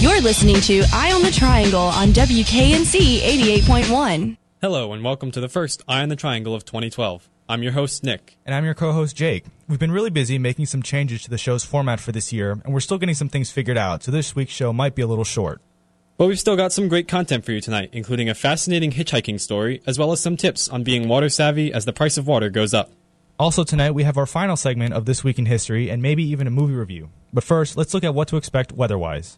You're listening to Eye on the Triangle on WKNC 88.1. Hello, and welcome to the first Eye on the Triangle of 2012. I'm your host, Nick. And I'm your co host, Jake. We've been really busy making some changes to the show's format for this year, and we're still getting some things figured out, so this week's show might be a little short. But we've still got some great content for you tonight, including a fascinating hitchhiking story, as well as some tips on being water savvy as the price of water goes up. Also, tonight we have our final segment of This Week in History and maybe even a movie review. But first, let's look at what to expect weather wise.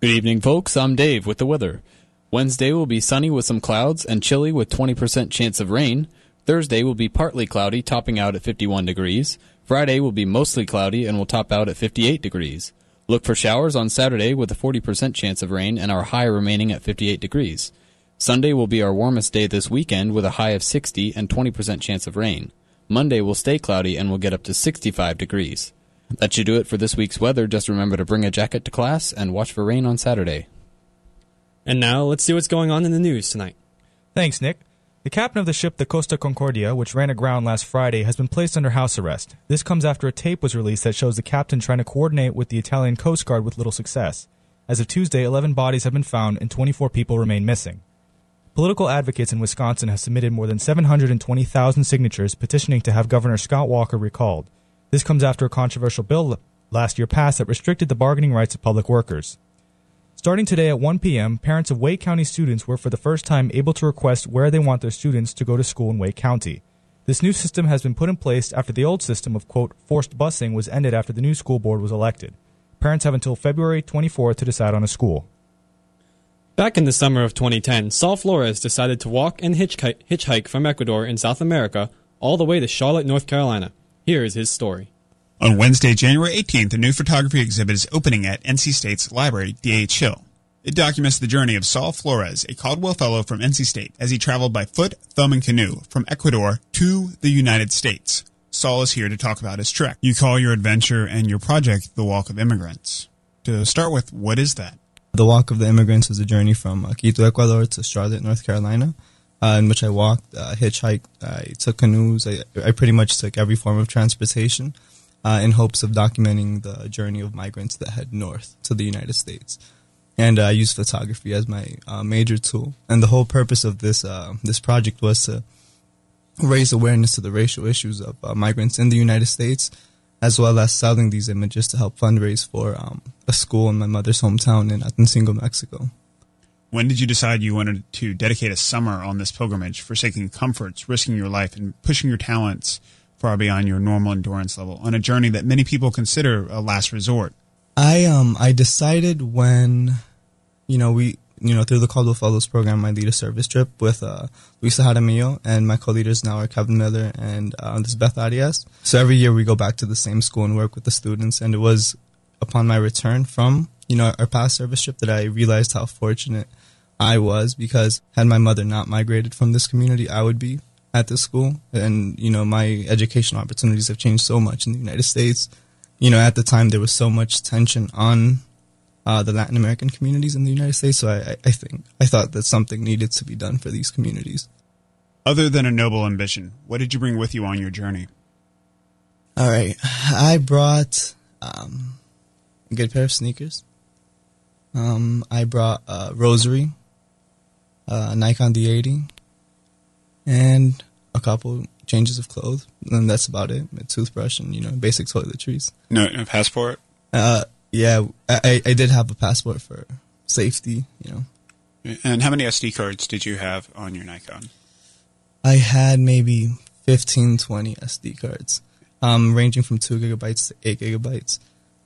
Good evening, folks. I'm Dave with the weather. Wednesday will be sunny with some clouds and chilly with 20% chance of rain. Thursday will be partly cloudy, topping out at 51 degrees. Friday will be mostly cloudy and will top out at 58 degrees. Look for showers on Saturday with a 40% chance of rain and our high remaining at 58 degrees. Sunday will be our warmest day this weekend with a high of 60 and 20% chance of rain. Monday will stay cloudy and will get up to 65 degrees. That should do it for this week's weather. Just remember to bring a jacket to class and watch for rain on Saturday. And now, let's see what's going on in the news tonight. Thanks, Nick. The captain of the ship the Costa Concordia, which ran aground last Friday, has been placed under house arrest. This comes after a tape was released that shows the captain trying to coordinate with the Italian Coast Guard with little success. As of Tuesday, 11 bodies have been found and 24 people remain missing. Political advocates in Wisconsin have submitted more than 720,000 signatures petitioning to have Governor Scott Walker recalled. This comes after a controversial bill last year passed that restricted the bargaining rights of public workers. Starting today at 1 p.m., parents of Wake County students were for the first time able to request where they want their students to go to school in Wake County. This new system has been put in place after the old system of, quote, forced busing was ended after the new school board was elected. Parents have until February 24th to decide on a school. Back in the summer of 2010, Saul Flores decided to walk and hitchhike from Ecuador in South America all the way to Charlotte, North Carolina. Here is his story. On Wednesday, January 18th, a new photography exhibit is opening at NC State's library, D.H. Hill. It documents the journey of Saul Flores, a Caldwell Fellow from NC State, as he traveled by foot, thumb, and canoe from Ecuador to the United States. Saul is here to talk about his trek. You call your adventure and your project the Walk of Immigrants. To start with, what is that? The Walk of the Immigrants is a journey from Quito, Ecuador to Charlotte, North Carolina, uh, in which I walked, uh, hitchhiked, I took canoes, I, I, pretty much took every form of transportation uh, in hopes of documenting the journey of migrants that head north to the United States. And uh, I used photography as my uh, major tool. And the whole purpose of this this project was to raise awareness to the racial issues of migrants in the United States as well as selling these images to help fundraise for um, a school in my mother's hometown in Atencingo, Mexico. When did you decide you wanted to dedicate a summer on this pilgrimage, forsaking comforts, risking your life, and pushing your talents far beyond your normal endurance level on a journey that many people consider a last resort? I um I decided when, you know, we you know, through the Caldwell Fellows program, I lead a service trip with uh, Luisa Jaramillo, and my co-leaders now are Kevin Miller and uh, Beth Arias. So every year we go back to the same school and work with the students, and it was upon my return from, you know, our past service trip that I realized how fortunate I was because had my mother not migrated from this community, I would be at this school. And, you know, my educational opportunities have changed so much in the United States. You know, at the time there was so much tension on uh, the Latin American communities in the United States. So I, I think I thought that something needed to be done for these communities. Other than a noble ambition, what did you bring with you on your journey? All right, I brought um, a good pair of sneakers. Um, I brought a rosary, a Nikon D80, and a couple changes of clothes, and that's about it. A toothbrush and you know basic toiletries. No, no passport. Uh, yeah, I, I did have a passport for safety, you know. And how many SD cards did you have on your Nikon? I had maybe 15, 20 SD cards, um, ranging from 2 gigabytes to 8 gigabytes.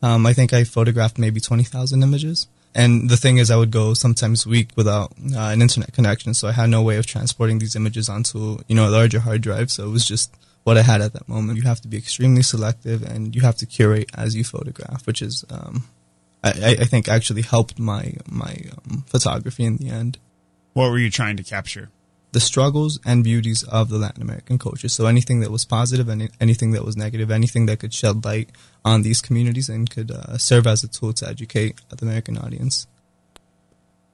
Um, I think I photographed maybe 20,000 images. And the thing is, I would go sometimes week without uh, an internet connection, so I had no way of transporting these images onto, you know, a larger hard drive. So it was just what I had at that moment. You have to be extremely selective and you have to curate as you photograph, which is, um, I, I, think actually helped my, my um, photography in the end. What were you trying to capture? The struggles and beauties of the Latin American culture. So anything that was positive and anything that was negative, anything that could shed light on these communities and could uh, serve as a tool to educate the American audience.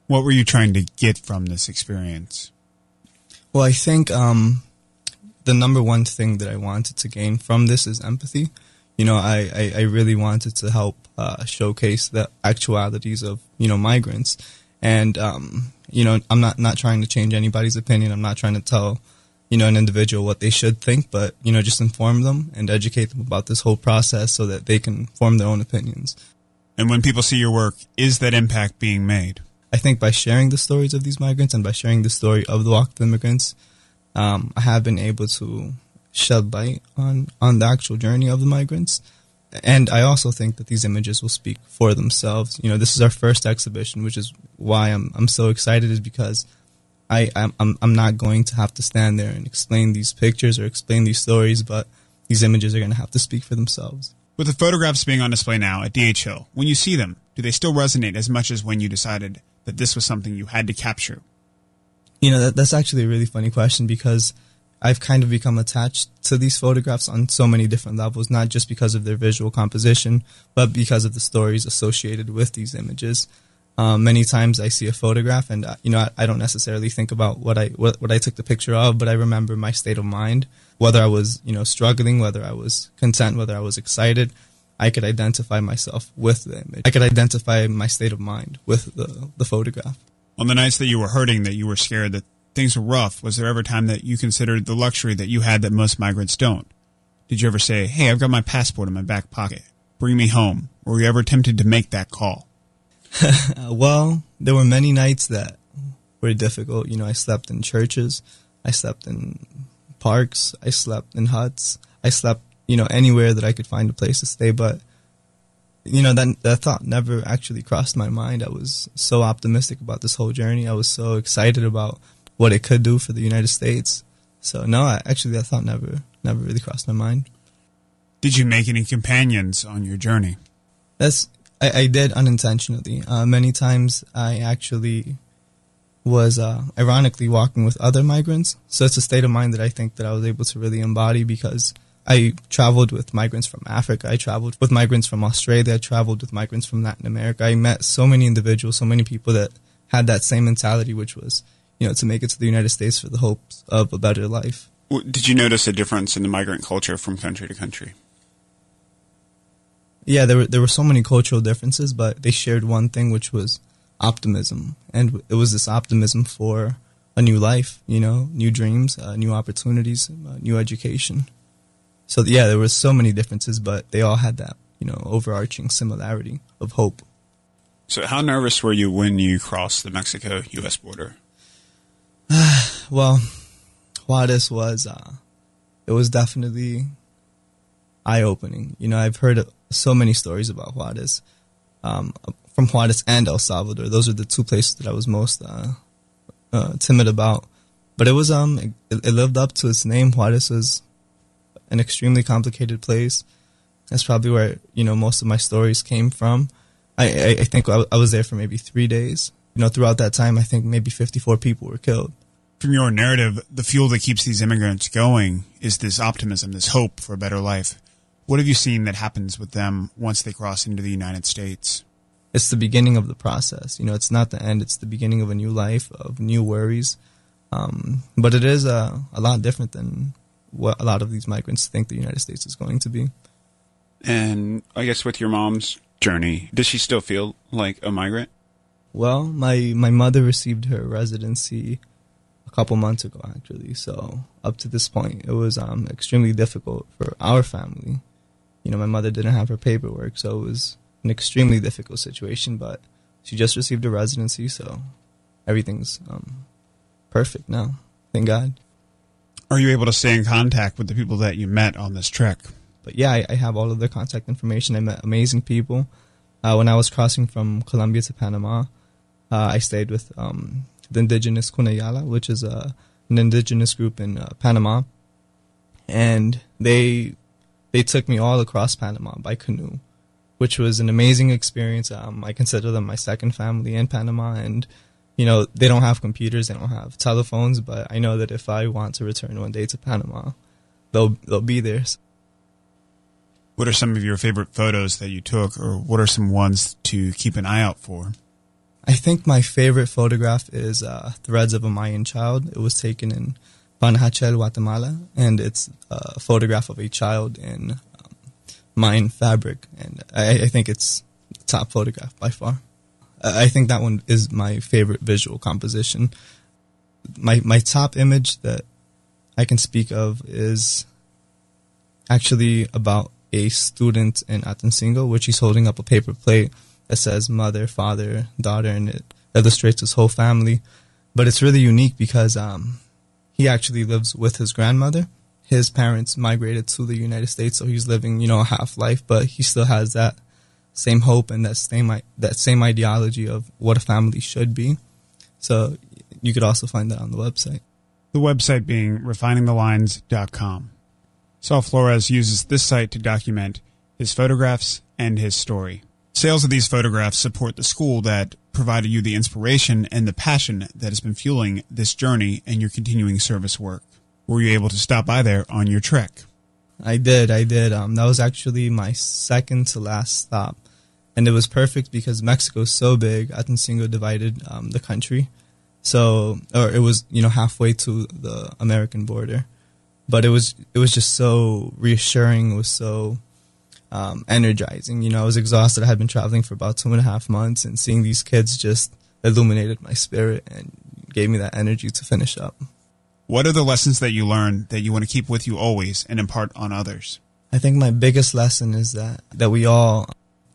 What were you trying to get from this experience? Well, I think um, the number one thing that I wanted to gain from this is empathy. You know, I, I, I really wanted to help uh, showcase the actualities of you know migrants. And um, you know, I'm not not trying to change anybody's opinion. I'm not trying to tell you know an individual what they should think, but you know, just inform them and educate them about this whole process so that they can form their own opinions. And when people see your work, is that impact being made? I think by sharing the stories of these migrants and by sharing the story of the walk of immigrants, um, I have been able to shed light on on the actual journey of the migrants. And I also think that these images will speak for themselves. You know, this is our first exhibition, which is why I'm I'm so excited, is because I I'm I'm not going to have to stand there and explain these pictures or explain these stories, but these images are going to have to speak for themselves. With the photographs being on display now at DH Hill, when you see them, do they still resonate as much as when you decided that this was something you had to capture? You know, that, that's actually a really funny question because I've kind of become attached to these photographs on so many different levels, not just because of their visual composition, but because of the stories associated with these images. Um, many times I see a photograph and, uh, you know, I, I, don't necessarily think about what I, what, what I took the picture of, but I remember my state of mind, whether I was, you know, struggling, whether I was content, whether I was excited. I could identify myself with the image. I could identify my state of mind with the, the photograph. On the nights that you were hurting, that you were scared, that things were rough, was there ever a time that you considered the luxury that you had that most migrants don't? Did you ever say, hey, I've got my passport in my back pocket. Bring me home. Or were you ever tempted to make that call? well, there were many nights that were difficult. You know, I slept in churches, I slept in parks, I slept in huts, I slept, you know, anywhere that I could find a place to stay. But, you know, that, that thought never actually crossed my mind. I was so optimistic about this whole journey. I was so excited about what it could do for the United States. So, no, I, actually, that thought never, never really crossed my mind. Did you make any companions on your journey? That's I, I did unintentionally. Uh, many times I actually was uh, ironically walking with other migrants. So it's a state of mind that I think that I was able to really embody because I traveled with migrants from Africa. I traveled with migrants from Australia. I traveled with migrants from Latin America. I met so many individuals, so many people that had that same mentality, which was, you know, to make it to the United States for the hopes of a better life. Did you notice a difference in the migrant culture from country to country? yeah, there were there were so many cultural differences, but they shared one thing, which was optimism, and it was this optimism for a new life, you know, new dreams, uh, new opportunities, uh, new education. So yeah, there were so many differences, but they all had that, you know, overarching similarity of hope. So how nervous were you when you crossed the Mexico-U.S. border? Well, Juarez was, uh, it was definitely eye-opening. You know, I've heard so many stories about Juarez, um, from Juarez and El Salvador. Those are the two places that I was most uh, uh, timid about. But it was um, it, it, lived up to its name. Juarez was an extremely complicated place. That's probably where you know most of my stories came from. I, I, think I, I was there for maybe three days. You know, throughout that time, I think maybe 54 people were killed from your narrative, the fuel that keeps these immigrants going is this optimism, this hope for a better life. What have you seen that happens with them once they cross into the United States? It's the beginning of the process. You know, it's not the end. It's the beginning of a new life, of new worries. Um, but it is a, a lot different than what a lot of these migrants think the United States is going to be. And I guess with your mom's journey, does she still feel like a migrant? Well, my, my mother received her residency a couple months ago, actually. So up to this point, it was um, extremely difficult for our family you know, my mother didn't have her paperwork, so it was an extremely difficult situation. But she just received a residency, so everything's um, perfect now. Thank God. Are you able to stay in contact with the people that you met on this trek? But yeah, I, I have all of their contact information. I met amazing people. Uh, when I was crossing from Colombia to Panama, uh, I stayed with um, the indigenous Kuna Yala, which is uh, an indigenous group in uh, Panama, and they they took me all across Panama by canoe, which was an amazing experience. Um, I consider them my second family in Panama, and you know they don't have computers, they don't have telephones, but I know that if I want to return one day to Panama, they'll they'll be there. What are some of your favorite photos that you took, or what are some ones to keep an eye out for? I think my favorite photograph is uh, Threads of a Mayan Child. It was taken in Panajachel, Guatemala, and it's a photograph of a child in um, mined fabric, and I, I think it's top photograph by far. I I think that one is my favorite visual composition. My my top image that I can speak of is actually about a student in Atencingo, which he's holding up a paper plate that says mother, father, daughter, and it illustrates his whole family. But it's really unique because um, he actually lives with his grandmother. His parents migrated to the United States, so he's living, you know, a half life, but he still has that same hope and that same that same ideology of what a family should be. So you could also find that on the website. The website being refiningthelines.com. Saul Flores uses this site to document his photographs and his story. Sales of these photographs support the school that provided you the inspiration and the passion that has been fueling this journey and your continuing service work. Were you able to stop by there on your trek? I did, I did. Um, that was actually my second to last stop, and it was perfect because Mexico is so big. Atencingo divided um, the country, so or it was you know halfway to the American border, but it was it was just so reassuring. It was so um, energizing. You know, I was exhausted. I had been traveling for about two and a half months, and seeing these kids just illuminated my spirit and gave me that energy to finish up. What are the lessons that you learned that you want to keep with you always and impart on others? I think my biggest lesson is that that we all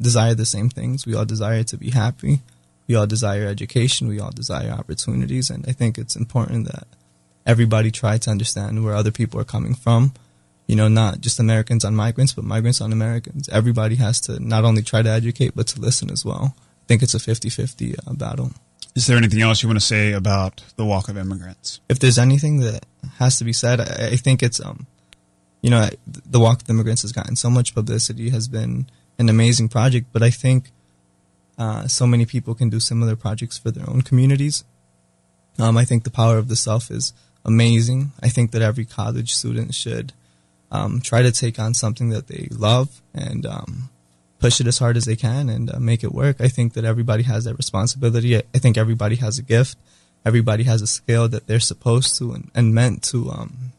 desire the same things. We all desire to be happy. We all desire education. We all desire opportunities, and I think it's important that everybody try to understand where other people are coming from. You know, not just Americans on migrants, but migrants on Americans. Everybody has to not only try to educate, but to listen as well. I think it's a 50-50 uh, battle. Is there anything else you want to say about the Walk of Immigrants? if there's anything that has to be said, I, I think it's um, you know, the Walk of Immigrants has gotten so much publicity, has been an amazing project, but I think uh, so many people can do similar projects for their own communities. Um, I think the power of the self is amazing. I think that every college student should um, try to take on something that they love and um, push it as hard as they can and uh, make it work. I think that everybody has that responsibility. I, think everybody has a gift. Everybody has a skill that they're supposed to and, and meant to um,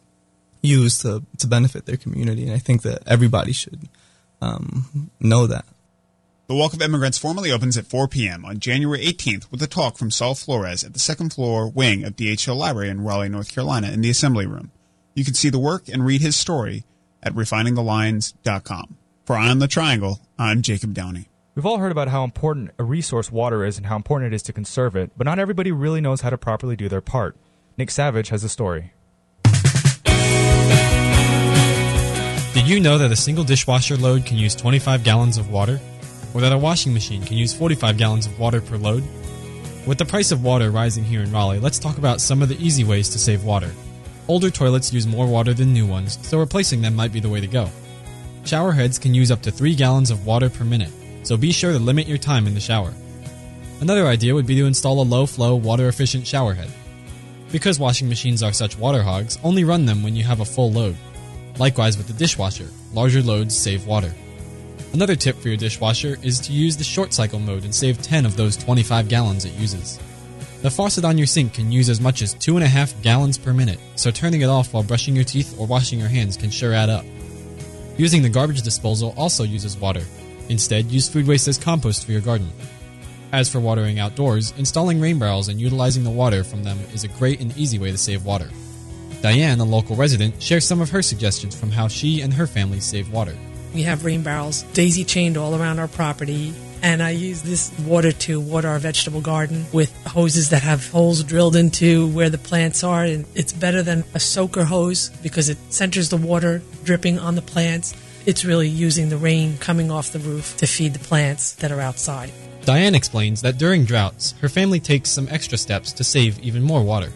use to, to benefit their community. And I think that everybody should um, know that. The Walk of Immigrants formally opens at 4 p.m. on January 18th with a talk from Saul Flores at the second floor wing of DH Hill Library in Raleigh, North Carolina in the Assembly Room. You can see the work and read his story at refiningthelines.com. For Eye on the Triangle, I'm Jacob Downey. We've all heard about how important a resource water is and how important it is to conserve it, but not everybody really knows how to properly do their part. Nick Savage has a story. Did you know that a single dishwasher load can use 25 gallons of water? Or that a washing machine can use 45 gallons of water per load? With the price of water rising here in Raleigh, let's talk about some of the easy ways to save water. Older toilets use more water than new ones, so replacing them might be the way to go. Shower heads can use up to 3 gallons of water per minute, so be sure to limit your time in the shower. Another idea would be to install a low flow, water efficient shower head. Because washing machines are such water hogs, only run them when you have a full load. Likewise with the dishwasher, larger loads save water. Another tip for your dishwasher is to use the short cycle mode and save 10 of those 25 gallons it uses. The faucet on your sink can use as much as 2.5 gallons per minute, so turning it off while brushing your teeth or washing your hands can sure add up. Using the garbage disposal also uses water. Instead, use food waste as compost for your garden. As for watering outdoors, installing rain barrels and utilizing the water from them is a great and easy way to save water. Diane, a local resident, shares some of her suggestions from how she and her family save water. We have rain barrels daisy chained all around our property. And I use this water to water our vegetable garden with hoses that have holes drilled into where the plants are. And it's better than a soaker hose because it centers the water dripping on the plants. It's really using the rain coming off the roof to feed the plants that are outside. Diane explains that during droughts, her family takes some extra steps to save even more water.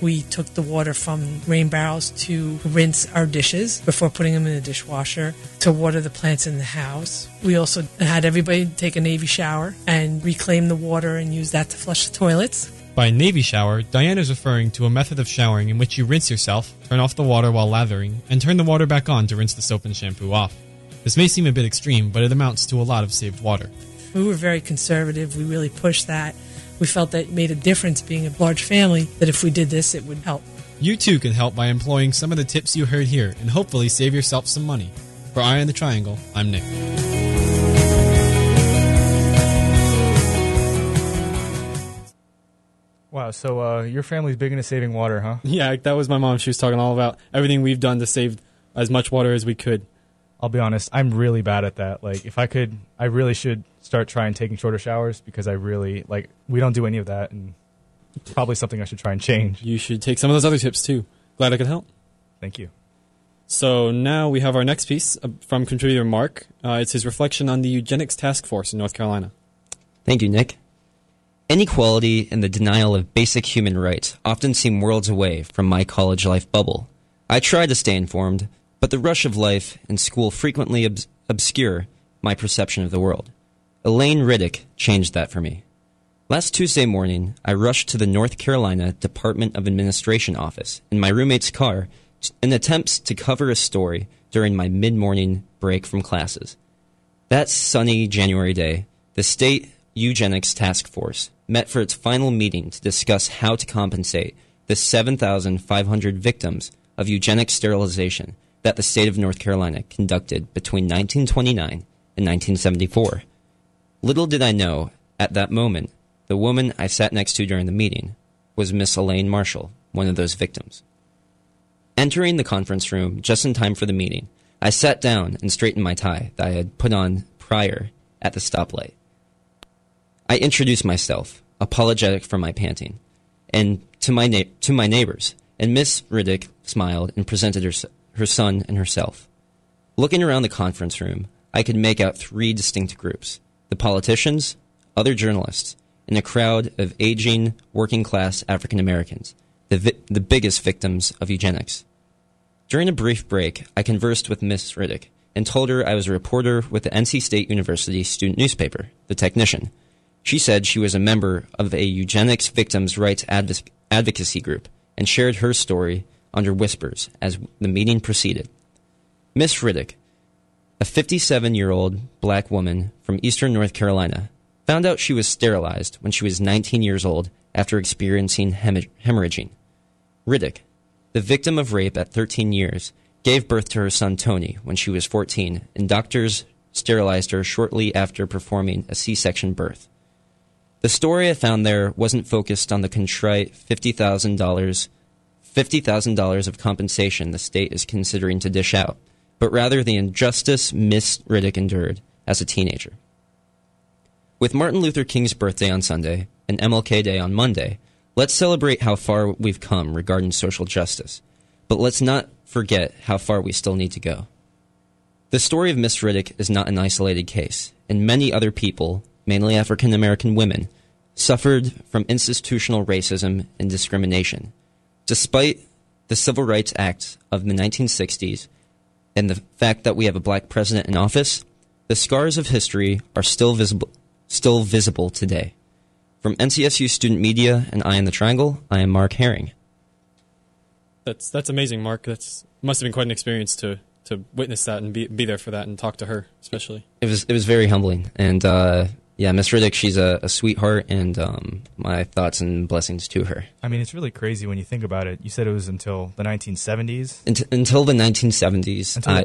We took the water from rain barrels to rinse our dishes before putting them in the dishwasher, to water the plants in the house. We also had everybody take a Navy shower and reclaim the water and use that to flush the toilets. By Navy shower, Diana is referring to a method of showering in which you rinse yourself, turn off the water while lathering, and turn the water back on to rinse the soap and shampoo off. This may seem a bit extreme, but it amounts to a lot of saved water. We were very conservative. We really pushed that. We felt that it made a difference being a large family, that if we did this, it would help. You too can help by employing some of the tips you heard here and hopefully save yourself some money. For Eye on the Triangle, I'm Nick. Wow, so uh, your family's big into saving water, huh? Yeah, that was my mom. She was talking all about everything we've done to save as much water as we could. I'll be honest, I'm really bad at that. Like, if I could, I really should start trying taking shorter showers because I really, like, we don't do any of that, and it's probably something I should try and change. You should take some of those other tips too. Glad I could help. Thank you. So now we have our next piece uh, from contributor Mark. Uh, it's his reflection on the eugenics task force in North Carolina. Thank you, Nick. Inequality and the denial of basic human rights often seem worlds away from my college life bubble. I try to stay informed, but the rush of life and school frequently obs- obscure my perception of the world. Elaine Riddick changed that for me. Last Tuesday morning, I rushed to the North Carolina Department of Administration office in my roommate's car in attempts to cover a story during my mid morning break from classes. That sunny January day, the state eugenics task force met for its final meeting to discuss how to compensate the 7,500 victims of eugenic sterilization that the state of North Carolina conducted between 1929 and 1974. Little did I know at that moment the woman I sat next to during the meeting was Miss Elaine Marshall, one of those victims. Entering the conference room just in time for the meeting, I sat down and straightened my tie that I had put on prior at the stoplight. I introduced myself, apologetic for my panting, and to my na- to my neighbors, and Miss Riddick smiled and presented her, her son and herself. Looking around the conference room, I could make out three distinct groups the politicians, other journalists, and a crowd of aging, working class African Americans, the, vi- the biggest victims of eugenics. During a brief break, I conversed with Miss Riddick and told her I was a reporter with the NC State University student newspaper, The Technician. She said she was a member of a eugenics victims' rights adv- advocacy group and shared her story under whispers as the meeting proceeded. Miss Riddick, a 57 year old black woman from eastern North Carolina, found out she was sterilized when she was 19 years old after experiencing hem- hemorrhaging. Riddick, the victim of rape at 13 years, gave birth to her son Tony when she was 14, and doctors sterilized her shortly after performing a C section birth. The story I found there wasn't focused on the contrite $50,000 $50,000 of compensation the state is considering to dish out, but rather the injustice Miss Riddick endured as a teenager. With Martin Luther King's birthday on Sunday and MLK Day on Monday, let's celebrate how far we've come regarding social justice, but let's not forget how far we still need to go. The story of Miss Riddick is not an isolated case, and many other people, mainly African American women, suffered from institutional racism and discrimination. Despite the Civil Rights Act of the 1960s and the fact that we have a black president in office, the scars of history are still visible, still visible today. From NCSU Student Media and Eye on the Triangle, I am Mark Herring. That's that's amazing, Mark. That's must have been quite an experience to to witness that and be be there for that and talk to her, especially. It was it was very humbling, and uh, yeah, Miss Riddick, she's a, a sweetheart, and um, my thoughts and blessings to her. I mean, it's really crazy when you think about it. You said it was until the 1970s. Unt- until the 1970s, Until- uh,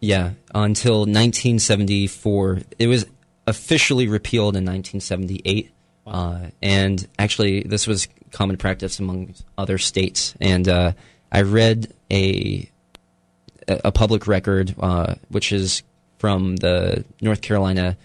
yeah, until 1974, it was officially repealed in 1978. Uh, and actually, this was common practice among other states. And uh, I read a a public record, uh, which is from the North Carolina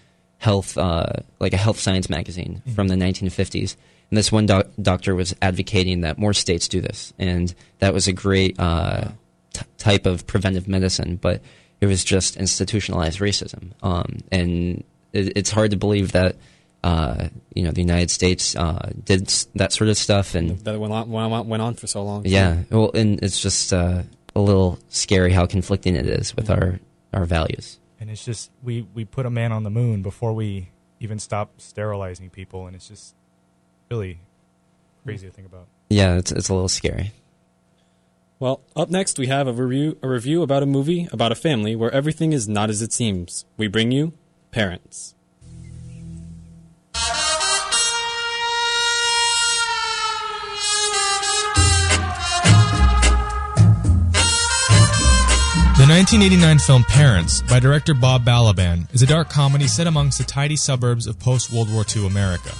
Health, uh, like a health science magazine from the 1950s. And this one doc- doctor was advocating that more states do this, and that was a great uh, t- type of preventive medicine. But it was just institutionalized racism, um, and it, it's hard to believe that uh, you know the United States uh, did s- that sort of stuff, and That went on, went on, for so long. yeah, well, and it's just uh, a little scary how conflicting it is with our our values. And it's just, we, we put a man on the moon before we even stop sterilizing people. And it's just really crazy to think about. Yeah, it's it's a little scary. Well, up next we have a review a review about a movie about a family where everything is not as it seems. We bring you Parents. The 1989 film Parents by director Bob Balaban is a dark comedy set amongst the tidy suburbs of post World War II America.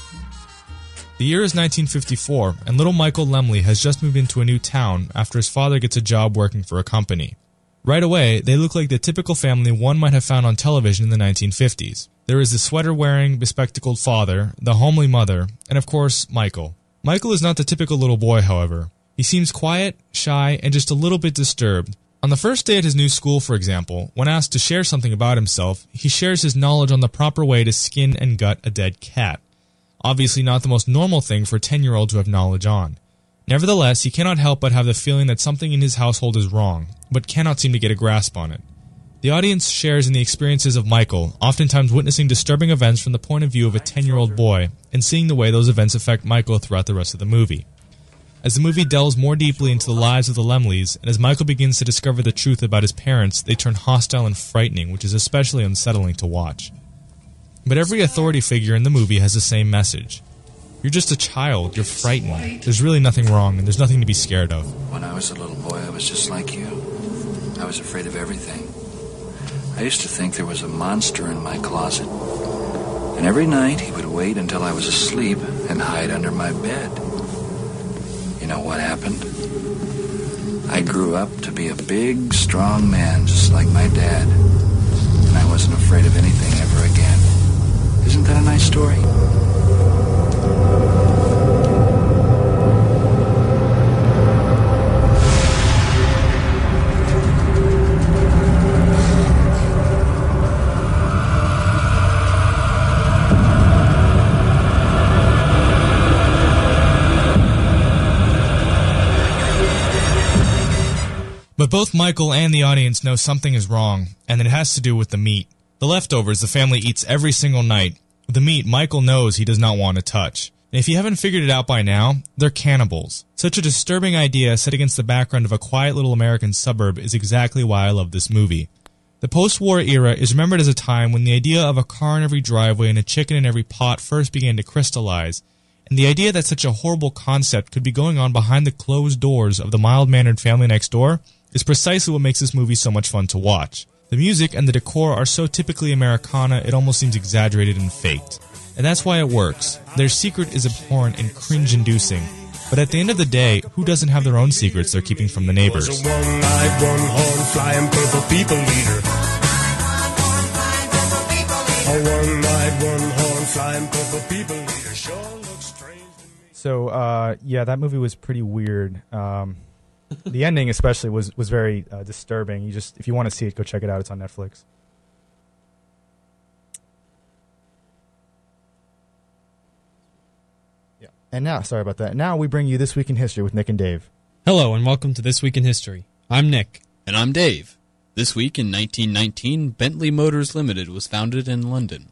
The year is 1954, and little Michael Lemley has just moved into a new town after his father gets a job working for a company. Right away, they look like the typical family one might have found on television in the 1950s. There is the sweater wearing, bespectacled father, the homely mother, and of course, Michael. Michael is not the typical little boy, however. He seems quiet, shy, and just a little bit disturbed. On the first day at his new school, for example, when asked to share something about himself, he shares his knowledge on the proper way to skin and gut a dead cat. Obviously, not the most normal thing for a 10 year old to have knowledge on. Nevertheless, he cannot help but have the feeling that something in his household is wrong, but cannot seem to get a grasp on it. The audience shares in the experiences of Michael, oftentimes witnessing disturbing events from the point of view of a 10 year old boy, and seeing the way those events affect Michael throughout the rest of the movie. As the movie delves more deeply into the lives of the Lemleys, and as Michael begins to discover the truth about his parents, they turn hostile and frightening, which is especially unsettling to watch. But every authority figure in the movie has the same message. You're just a child, you're frightened. There's really nothing wrong, and there's nothing to be scared of. When I was a little boy, I was just like you. I was afraid of everything. I used to think there was a monster in my closet. And every night he would wait until I was asleep and hide under my bed. Know what happened? I grew up to be a big, strong man just like my dad. And I wasn't afraid of anything ever again. Isn't that a nice story? Both Michael and the audience know something is wrong, and it has to do with the meat. The leftovers the family eats every single night. The meat Michael knows he does not want to touch. And if you haven't figured it out by now, they're cannibals. Such a disturbing idea set against the background of a quiet little American suburb is exactly why I love this movie. The post-war era is remembered as a time when the idea of a car in every driveway and a chicken in every pot first began to crystallize, and the idea that such a horrible concept could be going on behind the closed doors of the mild-mannered family next door is precisely what makes this movie so much fun to watch. The music and the decor are so typically Americana, it almost seems exaggerated and faked. And that's why it works. Their secret is abhorrent and cringe inducing. But at the end of the day, who doesn't have their own secrets they're keeping from the neighbors? Was a one-eyed, one-horn, flying purple people eater. A one-eyed, one-horn, flying purple people eater. Sure looks strange to me. So, uh, yeah, that movie was pretty weird. Um, the ending, especially, was was very uh, disturbing. You just, if you want to see it, go check it out. It's on Netflix. Yeah. And now, sorry about that. Now we bring you this week in history with Nick and Dave. Hello, and welcome to This Week in History. I'm Nick. And I'm Dave. This week in 1919, Bentley Motors Limited was founded in London.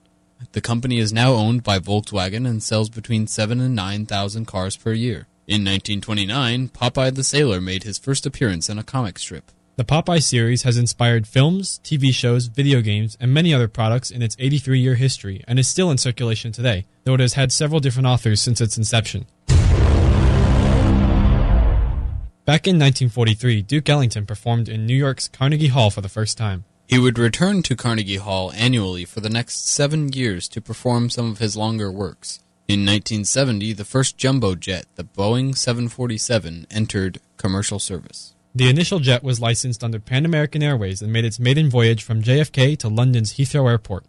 The company is now owned by Volkswagen and sells between 7 and 9,000 cars per year. In 1929, Popeye the Sailor made his first appearance in a comic strip. The Popeye series has inspired films, TV shows, video games, and many other products in its 83 year history and is still in circulation today, though it has had several different authors since its inception. Back in 1943, Duke Ellington performed in New York's Carnegie Hall for the first time. He would return to Carnegie Hall annually for the next seven years to perform some of his longer works. In 1970, the first jumbo jet, the Boeing 747, entered commercial service. The initial jet was licensed under Pan American Airways and made its maiden voyage from JFK to London's Heathrow Airport.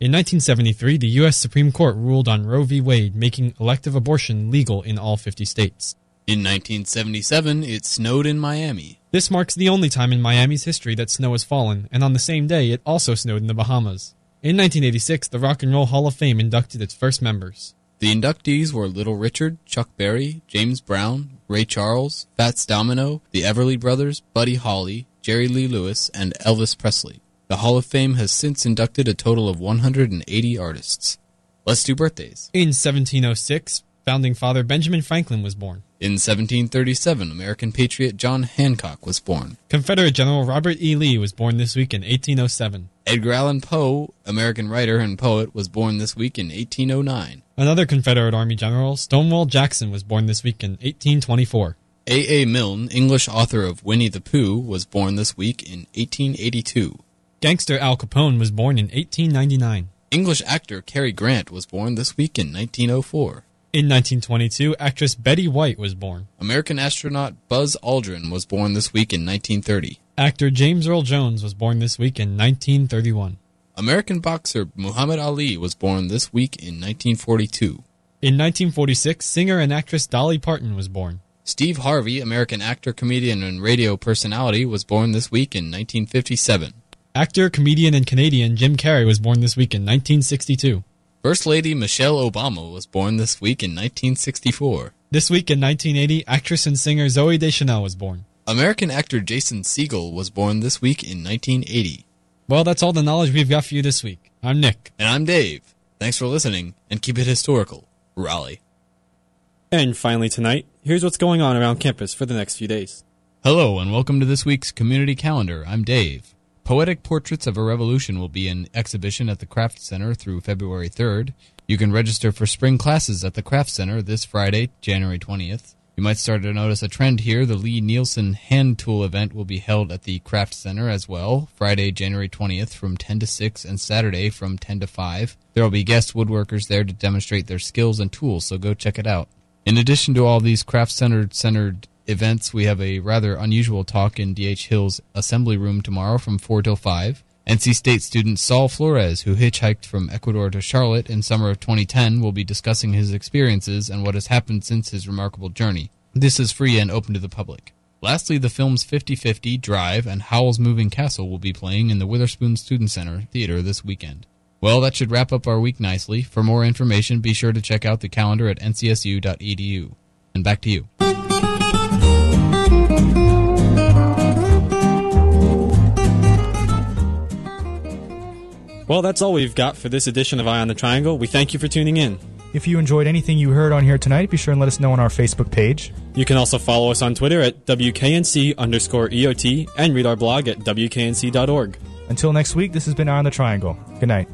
In 1973, the U.S. Supreme Court ruled on Roe v. Wade, making elective abortion legal in all 50 states. In 1977, it snowed in Miami. This marks the only time in Miami's history that snow has fallen, and on the same day, it also snowed in the Bahamas. In 1986, the Rock and Roll Hall of Fame inducted its first members. The inductees were Little Richard, Chuck Berry, James Brown, Ray Charles, Fats Domino, the Everly Brothers, Buddy Holly, Jerry Lee Lewis, and Elvis Presley. The Hall of Fame has since inducted a total of 180 artists. Let's do birthdays. In 1706, founding father Benjamin Franklin was born. In 1737, American patriot John Hancock was born. Confederate General Robert E. Lee was born this week in 1807. Edgar Allan Poe, American writer and poet, was born this week in 1809. Another Confederate Army general, Stonewall Jackson, was born this week in 1824. A. A. Milne, English author of Winnie the Pooh, was born this week in 1882. Gangster Al Capone was born in 1899. English actor Cary Grant was born this week in 1904. In 1922, actress Betty White was born. American astronaut Buzz Aldrin was born this week in 1930. Actor James Earl Jones was born this week in 1931. American boxer Muhammad Ali was born this week in 1942. In 1946, singer and actress Dolly Parton was born. Steve Harvey, American actor, comedian, and radio personality, was born this week in 1957. Actor, comedian, and Canadian Jim Carrey was born this week in 1962. First Lady Michelle Obama was born this week in 1964. This week in 1980, actress and singer Zooey Deschanel was born. American actor Jason Segel was born this week in 1980. Well, that's all the knowledge we've got for you this week. I'm Nick. And I'm Dave. Thanks for listening, and keep it historical. Raleigh. And finally tonight, here's what's going on around campus for the next few days. Hello, and welcome to this week's community calendar. I'm Dave. Poetic Portraits of a Revolution will be in exhibition at the Craft Center through February 3rd. You can register for spring classes at the Craft Center this Friday, January 20th. You might start to notice a trend here. The Lie-Nielsen Hand Tool event will be held at the Craft Center as well, Friday, January 20th from 10 to 6 and Saturday from 10 to 5. There will be guest woodworkers there to demonstrate their skills and tools, so go check it out. In addition to all these craft centered centered events, we have a rather unusual talk in DH Hill's assembly room tomorrow from 4 till 5. NC State student Saul Flores, who hitchhiked from Ecuador to Charlotte in summer of 2010, will be discussing his experiences and what has happened since his remarkable journey. This is free and open to the public. Lastly, the films 5050, Drive, and Howl's Moving Castle will be playing in the Witherspoon Student Center Theater this weekend. Well, that should wrap up our week nicely. For more information, be sure to check out the calendar at ncsu.edu. And back to you. Well, that's all we've got for this edition of Eye on the Triangle. We thank you for tuning in. If you enjoyed anything you heard on here tonight, be sure and let us know on our Facebook page. You can also follow us on Twitter at WKNC underscore EOT and read our blog at WKNC.org. Until next week, this has been Eye on the Triangle. Good night.